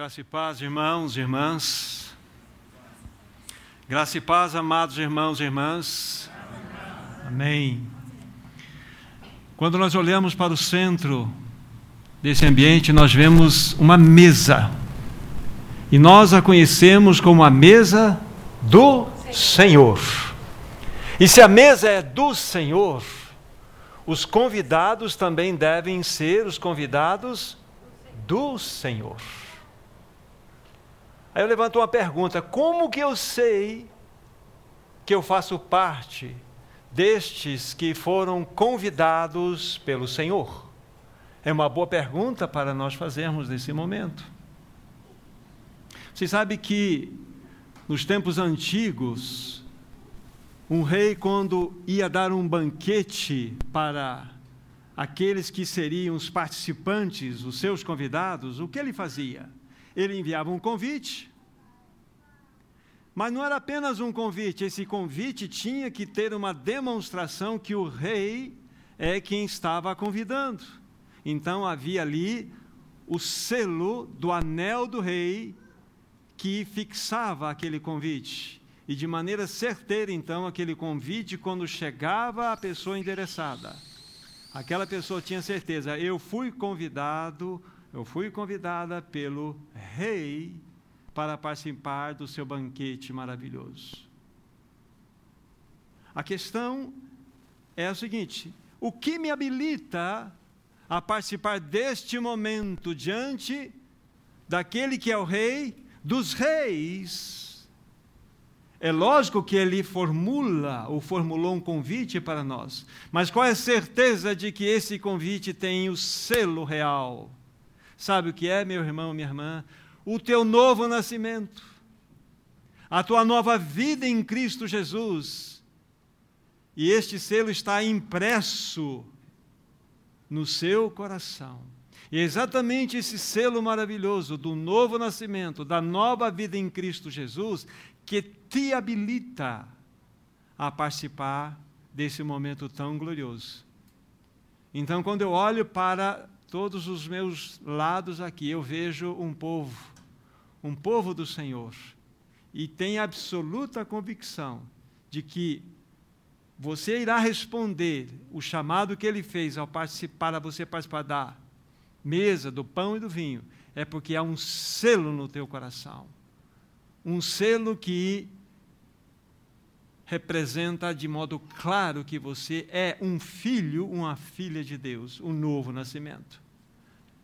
Graça e paz, irmãos e irmãs. Graça e paz, amados irmãos e irmãs. Amém. Quando nós olhamos para o centro desse ambiente, nós vemos uma mesa. E nós a conhecemos como a mesa do Senhor. E se a mesa é do Senhor, os convidados também devem ser os convidados do Senhor. Aí eu levanto uma pergunta: como que eu sei que eu faço parte destes que foram convidados pelo Senhor? É uma boa pergunta para nós fazermos nesse momento. Você sabe que nos tempos antigos, um rei, quando ia dar um banquete para aqueles que seriam os participantes, os seus convidados, o que ele fazia? Ele enviava um convite. Mas não era apenas um convite, esse convite tinha que ter uma demonstração que o rei é quem estava convidando. Então havia ali o selo do anel do rei que fixava aquele convite. E de maneira certeira, então, aquele convite, quando chegava a pessoa interessada, aquela pessoa tinha certeza: eu fui convidado eu fui convidada pelo rei para participar do seu banquete maravilhoso. A questão é a seguinte: o que me habilita a participar deste momento diante daquele que é o rei dos reis? É lógico que ele formula ou formulou um convite para nós, mas qual é a certeza de que esse convite tem o selo real? Sabe o que é, meu irmão, minha irmã? O teu novo nascimento, a tua nova vida em Cristo Jesus. E este selo está impresso no seu coração. E é exatamente esse selo maravilhoso do novo nascimento, da nova vida em Cristo Jesus, que te habilita a participar desse momento tão glorioso. Então, quando eu olho para todos os meus lados aqui, eu vejo um povo, um povo do Senhor, e tenho absoluta convicção de que você irá responder o chamado que ele fez ao participar, a você participar da mesa, do pão e do vinho, é porque há um selo no teu coração. Um selo que representa de modo claro que você é um filho, uma filha de Deus, um novo nascimento.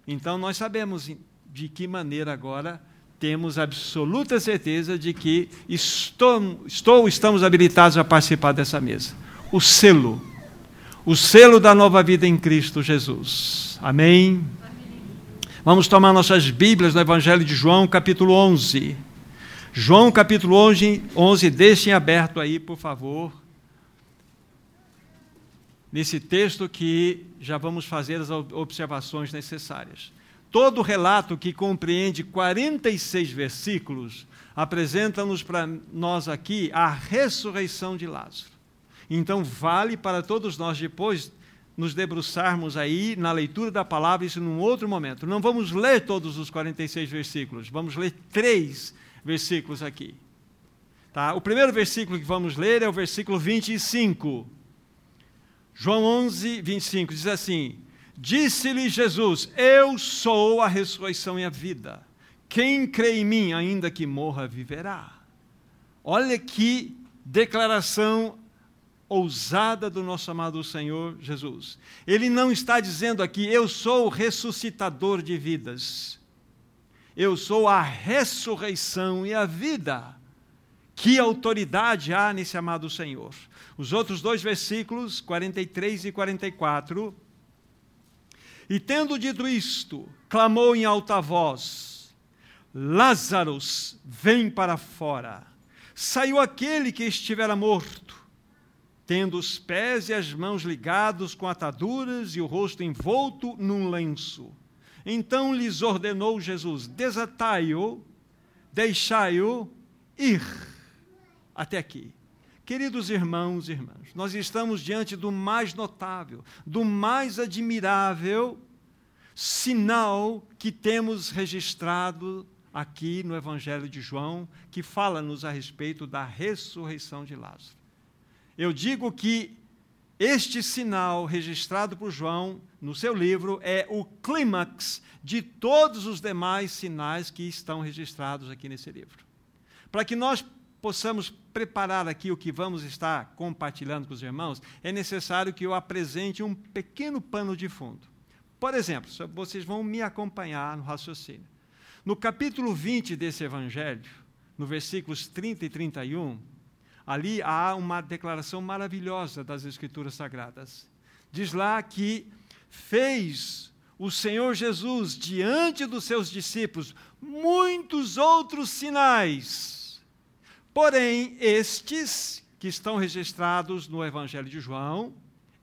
Então nós sabemos de que maneira agora temos absoluta certeza de que estou, estou estamos habilitados a participar dessa mesa. O selo, o selo da nova vida em Cristo Jesus. Amém. Vamos tomar nossas Bíblias no Evangelho de João, capítulo 11. João capítulo 11, 11, deixem aberto aí, por favor, nesse texto que já vamos fazer as observações necessárias. Todo relato que compreende 46 versículos apresenta-nos para nós aqui a ressurreição de Lázaro. Então, vale para todos nós depois nos debruçarmos aí na leitura da palavra, isso num outro momento. Não vamos ler todos os 46 versículos, vamos ler três versículos aqui. Tá? O primeiro versículo que vamos ler é o versículo 25. João 11, 25 diz assim: Disse-lhe Jesus: Eu sou a ressurreição e a vida. Quem crê em mim, ainda que morra, viverá. Olha que declaração ousada do nosso amado Senhor Jesus. Ele não está dizendo aqui, eu sou o ressuscitador de vidas. Eu sou a ressurreição e a vida. Que autoridade há nesse amado Senhor? Os outros dois versículos, 43 e 44. E tendo dito isto, clamou em alta voz: Lázaro, vem para fora. Saiu aquele que estivera morto, tendo os pés e as mãos ligados com ataduras e o rosto envolto num lenço. Então lhes ordenou Jesus: desatai-o, deixai-o ir. Até aqui. Queridos irmãos e irmãs, nós estamos diante do mais notável, do mais admirável sinal que temos registrado aqui no Evangelho de João, que fala-nos a respeito da ressurreição de Lázaro. Eu digo que este sinal registrado por João no seu livro é o clímax de todos os demais sinais que estão registrados aqui nesse livro. Para que nós possamos preparar aqui o que vamos estar compartilhando com os irmãos, é necessário que eu apresente um pequeno pano de fundo. Por exemplo, vocês vão me acompanhar no raciocínio. No capítulo 20 desse evangelho, no versículos 30 e 31, ali há uma declaração maravilhosa das Escrituras Sagradas. Diz lá que fez o Senhor Jesus diante dos seus discípulos muitos outros sinais. Porém, estes que estão registrados no Evangelho de João,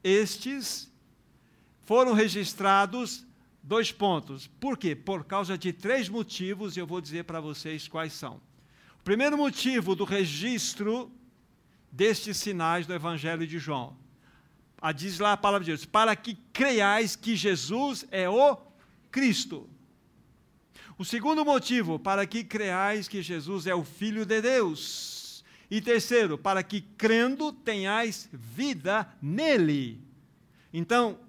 estes foram registrados dois pontos. Por quê? Por causa de três motivos, e eu vou dizer para vocês quais são. O primeiro motivo do registro destes sinais do Evangelho de João. A diz lá a palavra de Deus: para que creiais que Jesus é o Cristo. O segundo motivo, para que creiais que Jesus é o Filho de Deus. E terceiro, para que crendo tenhais vida nele. Então,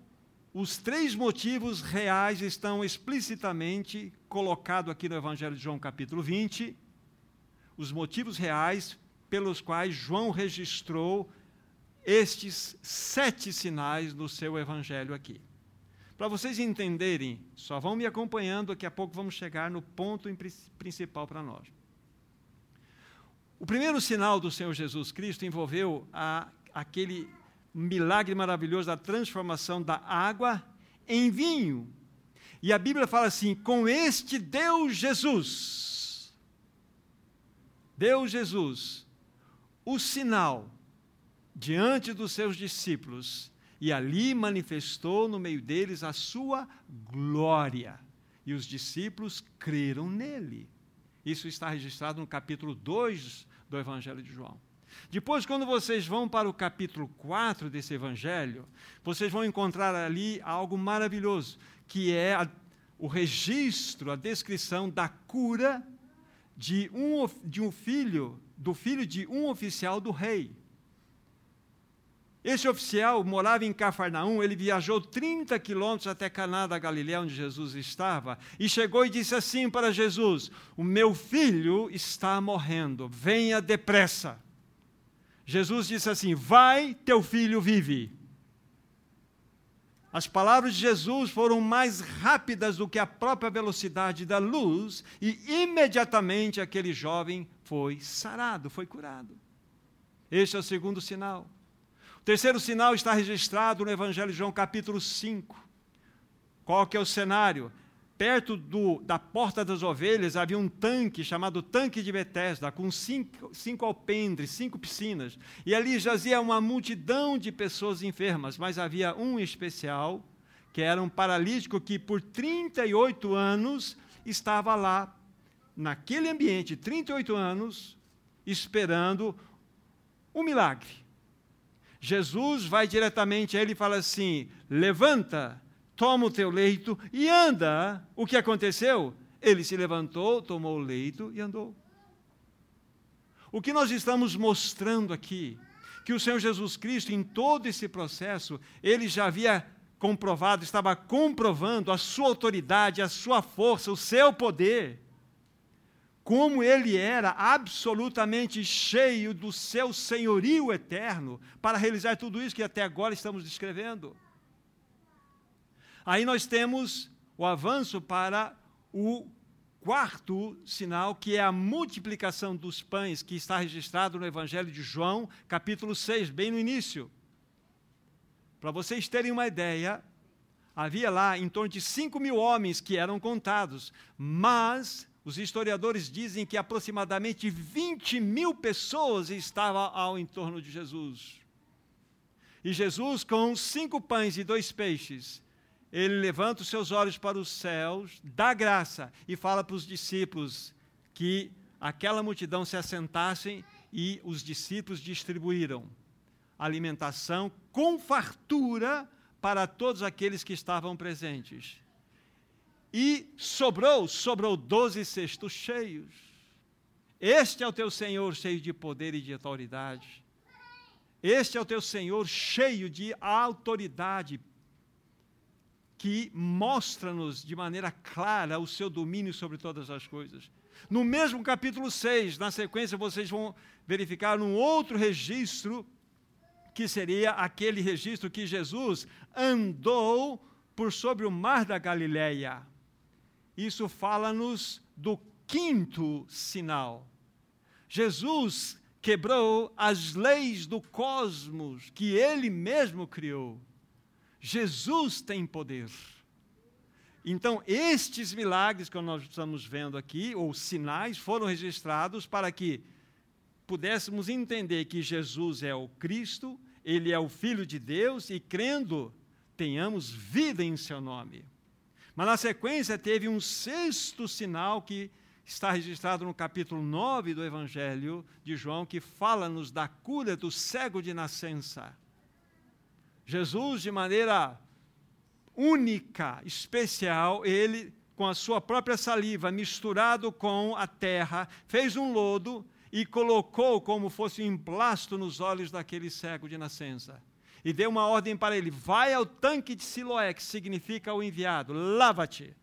os três motivos reais estão explicitamente colocados aqui no Evangelho de João, capítulo 20. Os motivos reais pelos quais João registrou estes sete sinais no seu evangelho aqui. Para vocês entenderem, só vão me acompanhando, daqui a pouco vamos chegar no ponto principal para nós. O primeiro sinal do Senhor Jesus Cristo envolveu a, aquele milagre maravilhoso da transformação da água em vinho. E a Bíblia fala assim: com este Deus Jesus, Deus Jesus o sinal diante dos seus discípulos e ali manifestou no meio deles a sua glória. E os discípulos creram nele. Isso está registrado no capítulo 2 do Evangelho de João. Depois, quando vocês vão para o capítulo 4 desse evangelho, vocês vão encontrar ali algo maravilhoso, que é a, o registro, a descrição da cura de um, de um filho do filho de um oficial do rei. Esse oficial morava em Cafarnaum, ele viajou 30 quilômetros até Caná da Galileia, onde Jesus estava, e chegou e disse assim para Jesus: O meu filho está morrendo, venha depressa. Jesus disse assim: Vai, teu filho vive. As palavras de Jesus foram mais rápidas do que a própria velocidade da luz, e imediatamente aquele jovem foi sarado, foi curado. Este é o segundo sinal. O terceiro sinal está registrado no Evangelho de João, capítulo 5. Qual que é o cenário? Perto do, da porta das ovelhas havia um tanque chamado Tanque de Betesda, com cinco, cinco alpendres, cinco piscinas. E ali jazia uma multidão de pessoas enfermas, mas havia um especial, que era um paralítico que por 38 anos estava lá naquele ambiente, 38 anos, esperando um milagre. Jesus vai diretamente a ele e fala assim: levanta, toma o teu leito e anda. O que aconteceu? Ele se levantou, tomou o leito e andou. O que nós estamos mostrando aqui, que o Senhor Jesus Cristo, em todo esse processo, ele já havia comprovado, estava comprovando a sua autoridade, a sua força, o seu poder como ele era absolutamente cheio do seu senhorio eterno para realizar tudo isso que até agora estamos descrevendo. Aí nós temos o avanço para o quarto sinal, que é a multiplicação dos pães, que está registrado no Evangelho de João, capítulo 6, bem no início. Para vocês terem uma ideia, havia lá em torno de 5 mil homens que eram contados, mas os historiadores dizem que aproximadamente 20 mil pessoas estavam ao entorno de Jesus. E Jesus, com cinco pães e dois peixes, ele levanta os seus olhos para os céus, dá graça e fala para os discípulos que aquela multidão se assentassem e os discípulos distribuíram alimentação com fartura para todos aqueles que estavam presentes. e sobrou, sobrou doze cestos cheios. Este é o teu Senhor cheio de poder e de autoridade. Este é o teu Senhor cheio de autoridade, que mostra-nos de maneira clara o seu domínio sobre todas as coisas. No mesmo capítulo 6, na sequência, vocês vão verificar um outro registro, que seria aquele registro que Jesus andou por sobre o mar da Galileia. Isso fala-nos do quinto sinal. Jesus quebrou as leis do cosmos que ele mesmo criou. Jesus tem poder. Então, estes milagres que nós estamos vendo aqui, ou sinais, foram registrados para que pudéssemos entender que Jesus é o Cristo, ele é o Filho de Deus e, crendo, tenhamos vida em seu nome. Mas na sequência teve um sexto sinal que está registrado no capítulo 9 do Evangelho de João, que fala-nos da cura do cego de nascença. Jesus, de maneira única, especial, ele, com a sua própria saliva, misturado com a terra, fez um lodo e colocou como fosse um emplasto nos olhos daquele cego de nascença. E deu uma ordem para ele: vai ao tanque de Siloé, que significa o enviado, lava-te.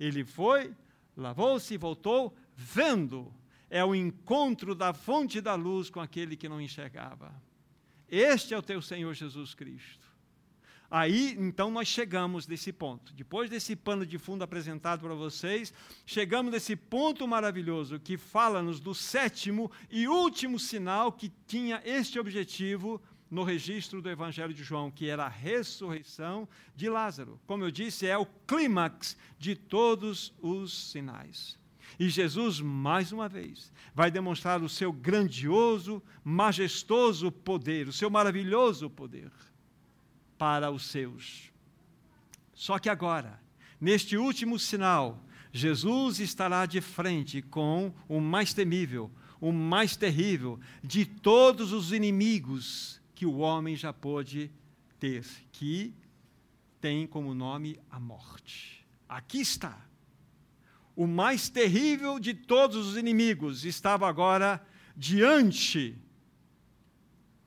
Ele foi, lavou-se e voltou, vendo. É o encontro da fonte da luz com aquele que não enxergava. Este é o teu Senhor Jesus Cristo. Aí, então, nós chegamos nesse ponto. Depois desse pano de fundo apresentado para vocês, chegamos nesse ponto maravilhoso que fala-nos do sétimo e último sinal que tinha este objetivo no registro do Evangelho de João, que era a ressurreição de Lázaro. Como eu disse, é o clímax de todos os sinais. E Jesus, mais uma vez, vai demonstrar o seu grandioso, majestoso poder, o seu maravilhoso poder para os seus. Só que agora, neste último sinal, Jesus estará de frente com o mais temível, o mais terrível de todos os inimigos que o homem já pôde ter, que tem como nome a morte. Aqui está. O mais terrível de todos os inimigos estava agora diante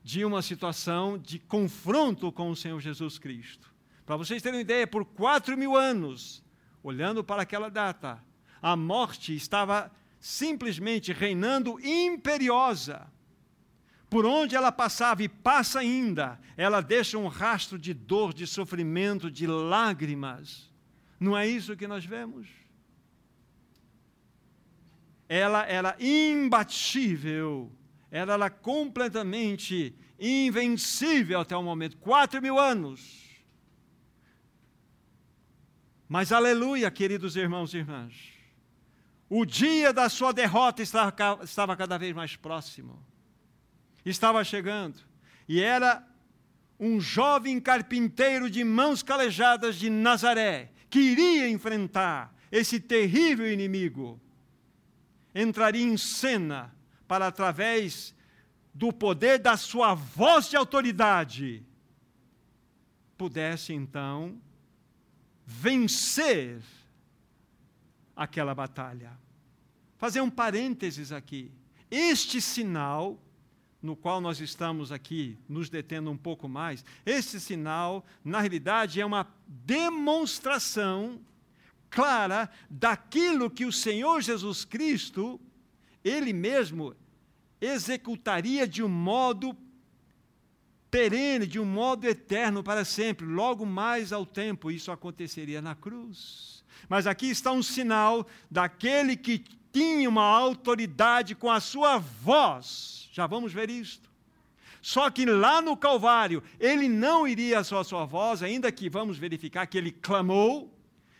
de uma situação de confronto com o Senhor Jesus Cristo. Para vocês terem uma ideia, por quatro mil anos, olhando para aquela data, a morte estava simplesmente reinando imperiosa. Por onde ela passava e passa ainda, ela deixa um rastro de dor, de sofrimento, de lágrimas. Não é isso que nós vemos? Ela era imbatível ela era completamente invencível até o momento. Quatro mil anos. Mas, aleluia, queridos irmãos e irmãs, o dia da sua derrota estava, estava cada vez mais próximo, estava chegando, e era um jovem carpinteiro de mãos calejadas de Nazaré que iria enfrentar esse terrível inimigo, entraria em cena para, através do poder da sua voz de autoridade, pudesse então vencer aquela batalha. Fazer um parênteses aqui. Este sinal, no qual nós estamos aqui nos detendo um pouco mais, esse sinal, na realidade, é uma demonstração clara daquilo que o Senhor Jesus Cristo ele mesmo executaria de um modo perene, de um modo eterno para sempre, logo mais ao tempo, isso aconteceria na cruz. Mas aqui está um sinal daquele que tinha uma autoridade com a sua voz. Já vamos ver isto. Só que lá no Calvário, ele não iria só a sua voz, ainda que vamos verificar que ele clamou,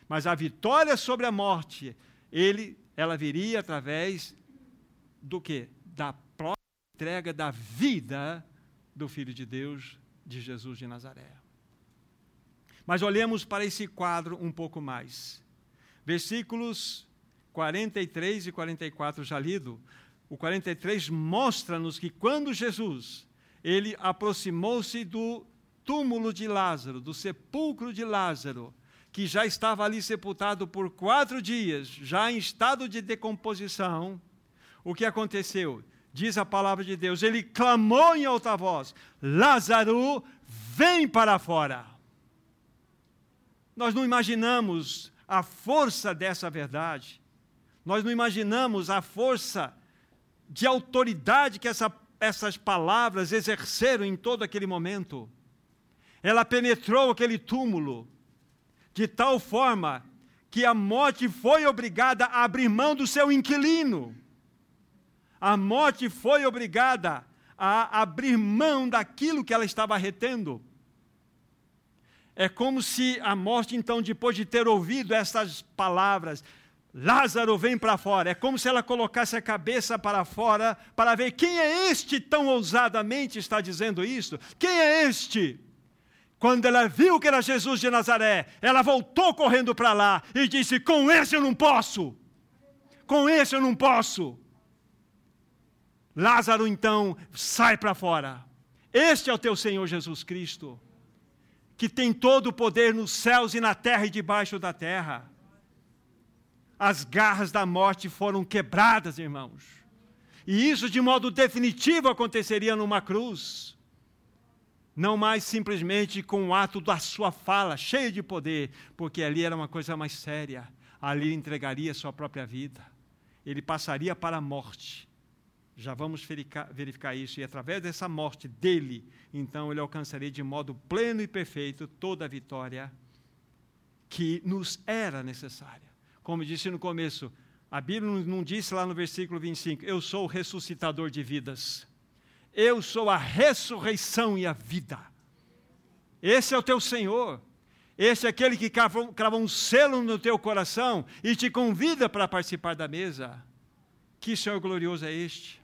mas a vitória sobre a morte, ele, ela viria através do que? Da entrega da vida do Filho de Deus, de Jesus de Nazaré. Mas olhemos para esse quadro um pouco mais. Versículos 43 e 44 já lido. O 43 mostra-nos que quando Jesus ele aproximou-se do túmulo de Lázaro, do sepulcro de Lázaro, que já estava ali sepultado por quatro dias, já em estado de decomposição, o que aconteceu? Diz a palavra de Deus, ele clamou em alta voz: Lázaro, vem para fora. Nós não imaginamos a força dessa verdade, nós não imaginamos a força de autoridade que essa, essas palavras exerceram em todo aquele momento. Ela penetrou aquele túmulo de tal forma que a morte foi obrigada a abrir mão do seu inquilino. A morte foi obrigada a abrir mão daquilo que ela estava retendo. É como se a morte, então, depois de ter ouvido essas palavras, Lázaro vem para fora. É como se ela colocasse a cabeça para fora para ver quem é este tão ousadamente está dizendo isso. Quem é este? Quando ela viu que era Jesus de Nazaré, ela voltou correndo para lá e disse: Com esse eu não posso. Com esse eu não posso. Lázaro então sai para fora. Este é o teu Senhor Jesus Cristo, que tem todo o poder nos céus e na terra e debaixo da terra. As garras da morte foram quebradas, irmãos. E isso de modo definitivo aconteceria numa cruz. Não mais simplesmente com o ato da sua fala, cheio de poder, porque ali era uma coisa mais séria. Ali entregaria sua própria vida. Ele passaria para a morte já vamos verificar, isso, e através dessa morte dele, então ele alcançaria de modo pleno e perfeito toda a vitória que nos era necessária. Como disse no começo, a Bíblia não disse lá no versículo 25: Eu sou o ressuscitador de vidas, eu sou a ressurreição e a vida. Esse é o teu Senhor. Esse é aquele que crava um selo no teu coração e te convida para participar da mesa. Que Senhor glorioso é este?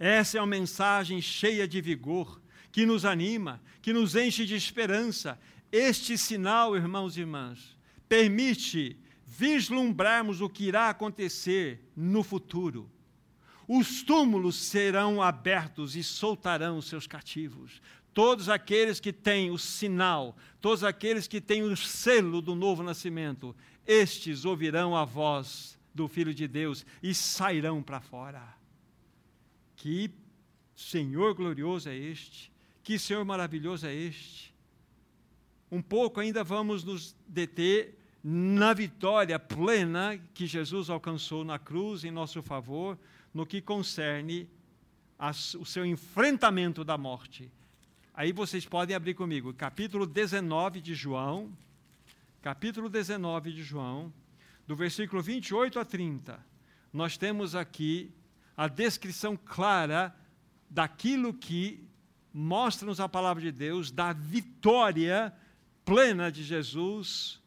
Essa é uma mensagem cheia de vigor, que nos anima, que nos enche de esperança. Este sinal, irmãos e irmãs, permite vislumbrarmos o que irá acontecer no futuro. Os túmulos serão abertos e soltarão seus cativos. Todos aqueles que têm o sinal, todos aqueles que têm o selo do novo nascimento, estes ouvirão a voz do Filho de Deus e sairão para fora. Que Senhor glorioso é este, que Senhor maravilhoso é este. Um pouco ainda vamos nos deter na vitória plena que Jesus alcançou na cruz em nosso favor, no que concerne o seu enfrentamento da morte. Aí vocês podem abrir comigo, capítulo 19 de João, capítulo 19 de João, do versículo 28 a 30. Nós temos aqui a descrição clara daquilo que mostra-nos a palavra de Deus, da vitória plena de Jesus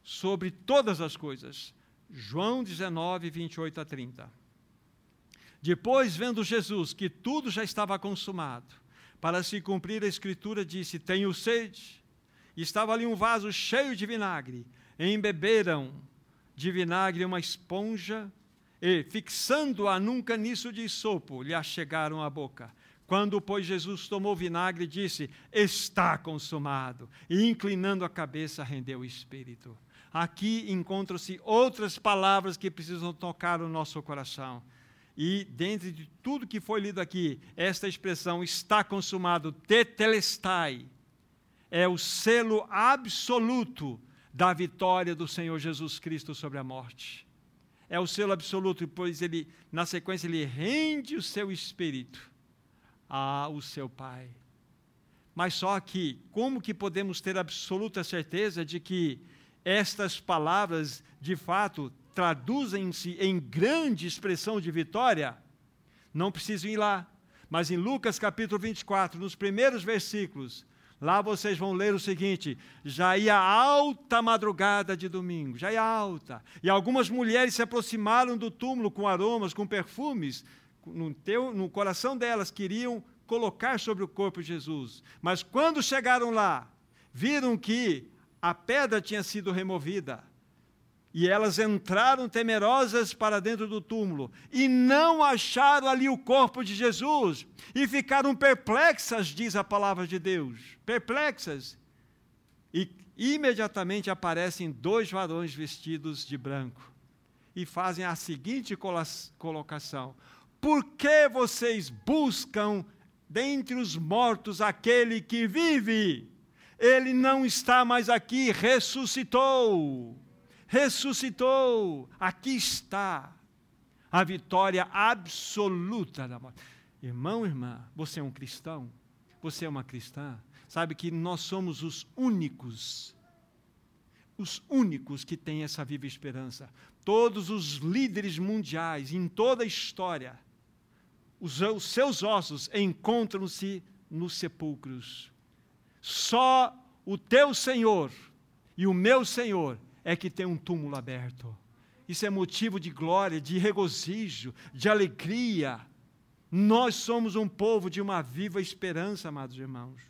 sobre todas as coisas. João 19, 28 a 30. Depois, vendo Jesus que tudo já estava consumado, para se cumprir a escritura, disse: Tenho sede. Estava ali um vaso cheio de vinagre. Embeberam de vinagre uma esponja e, fixando-a num caniço de sopo, lhe achegaram a boca. Quando, pois, Jesus tomou vinagre, disse: Está consumado. E, inclinando a cabeça, rendeu o espírito. Aqui encontram-se outras palavras que precisam tocar o nosso coração. E, dentro de tudo que foi lido aqui, esta expressão está consumado, tetelestai, é o selo absoluto da vitória do Senhor Jesus Cristo sobre a morte é o selo absoluto, pois ele, na sequência, ele rende o seu espírito ao seu Pai. Mas só que, como que podemos ter absoluta certeza de que estas palavras, de fato, traduzem-se em grande expressão de vitória? Não preciso ir lá. Mas em Lucas capítulo 24, nos primeiros versículos, Lá vocês vão ler o seguinte: já ia alta madrugada de domingo, já ia alta. E algumas mulheres se aproximaram do túmulo com aromas, com perfumes, no, teu, no coração delas queriam colocar sobre o corpo de Jesus. Mas quando chegaram lá, viram que a pedra tinha sido removida. E elas entraram temerosas para dentro do túmulo e não acharam ali o corpo de Jesus e ficaram perplexas, diz a palavra de Deus. Perplexas. E, imediatamente aparecem dois varões vestidos de branco e fazem a seguinte colocação: Por que vocês buscam dentre os mortos aquele que vive? Ele não está mais aqui, ressuscitou. Ressuscitou. Aqui está a vitória absoluta da morte. Irmão, irmã, você é um cristão? Você é uma cristã? Sabe que nós somos os únicos os únicos que têm essa viva esperança. Todos os líderes mundiais em toda a história, os, os seus ossos encontram-se nos sepulcros. Só o teu Senhor e o meu Senhor é que tem um túmulo aberto. Isso é motivo de glória, de regozijo, de alegria. Nós somos um povo de uma viva esperança, amados irmãos.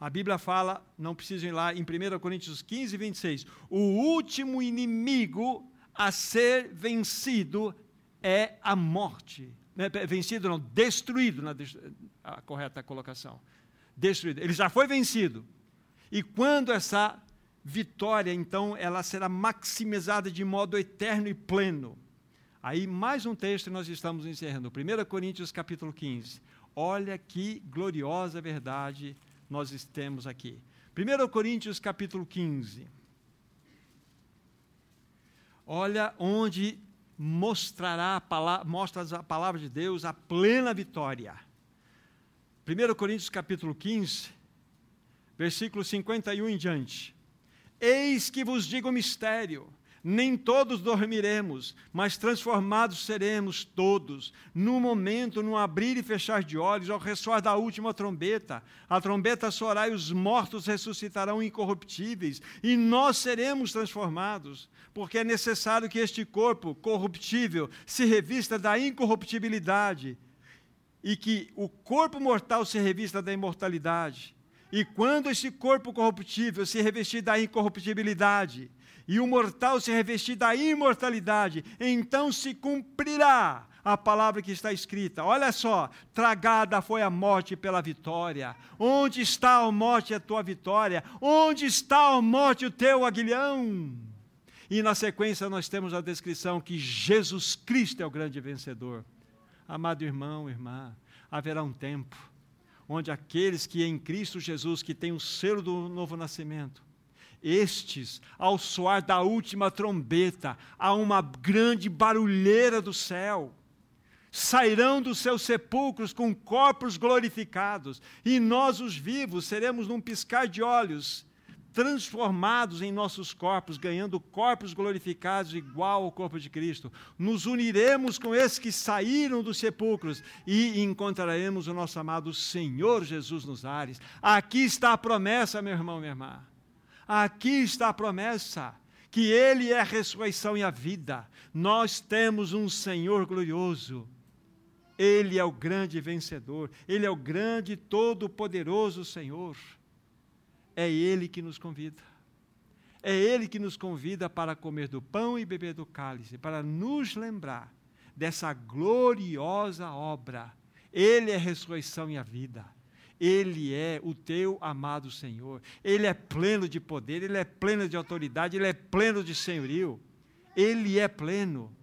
A Bíblia fala, não precisam ir lá, em 1 Coríntios 15, 26, o último inimigo a ser vencido é a morte. Né, vencido não, destruído, na a correta colocação. Destruído. Ele já foi vencido. E quando essa vitória, então, ela será maximizada de modo eterno e pleno. Aí, mais um texto nós estamos encerrando. 1 Coríntios capítulo 15. Olha que gloriosa verdade nós temos aqui. 1 Coríntios capítulo 15. Olha onde mostrará a palavra, mostra a palavra de Deus a plena vitória. 1 Coríntios capítulo 15, versículo 51 em diante. Eis que vos digo o mistério nem todos dormiremos, mas transformados seremos todos, no momento, no abrir e fechar de olhos, ao ressoar da última trombeta. A trombeta soará e os mortos ressuscitarão incorruptíveis, e nós seremos transformados, porque é necessário que este corpo corruptível se revista da incorruptibilidade, e que o corpo mortal se revista da imortalidade. E quando esse corpo corruptível se revestir da incorruptibilidade, e o mortal se revestir da imortalidade, então se cumprirá a palavra que está escrita. Olha só, tragada foi a morte pela vitória. Onde está a morte a tua vitória? Onde está a morte o teu aguilhão? E na sequência nós temos a descrição que Jesus Cristo é o grande vencedor. Amado irmão, irmã, haverá um tempo onde aqueles que em Cristo Jesus, que têm o selo do novo nascimento, estes, ao soar da última trombeta, há uma grande barulheira do céu. Sairão dos seus sepulcros com corpos glorificados, e nós, os vivos, seremos num piscar de olhos transformados em nossos corpos, ganhando corpos glorificados igual ao corpo de Cristo. Nos uniremos com esses que saíram dos sepulcros e encontraremos o nosso amado Senhor Jesus nos ares. Aqui está a promessa, meu irmão, minha irmã. Aqui está a promessa que Ele é a ressurreição e a vida. Nós temos um Senhor glorioso. Ele é o grande vencedor. Ele é o grande, todo-poderoso Senhor. É Ele que nos convida. É Ele que nos convida para comer do pão e beber do cálice, para nos lembrar dessa gloriosa obra. Ele é a ressurreição e a vida. Ele é o teu amado Senhor. Ele é pleno de poder, ele é pleno de autoridade, ele é pleno de senhorio. Ele é pleno.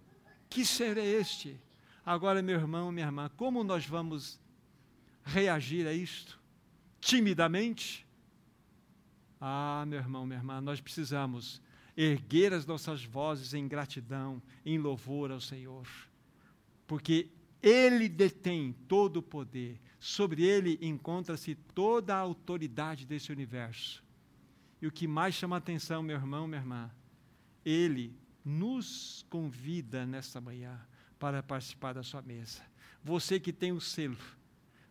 Que ser é este? Agora, meu irmão, minha irmã, como nós vamos reagir a isto? Timidamente? Ah, meu irmão, minha irmã, nós precisamos erguer as nossas vozes em gratidão, em louvor ao Senhor. Porque ele detém todo o poder, sobre ele encontra-se toda a autoridade desse universo. E o que mais chama a atenção, meu irmão, minha irmã, ele nos convida nesta manhã para participar da sua mesa. Você que tem o selo,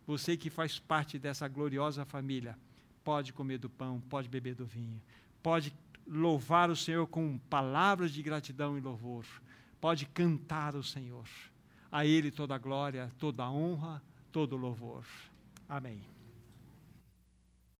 você que faz parte dessa gloriosa família, pode comer do pão, pode beber do vinho, pode louvar o Senhor com palavras de gratidão e louvor, pode cantar o Senhor. A Ele toda a glória, toda a honra, todo o louvor. Amém.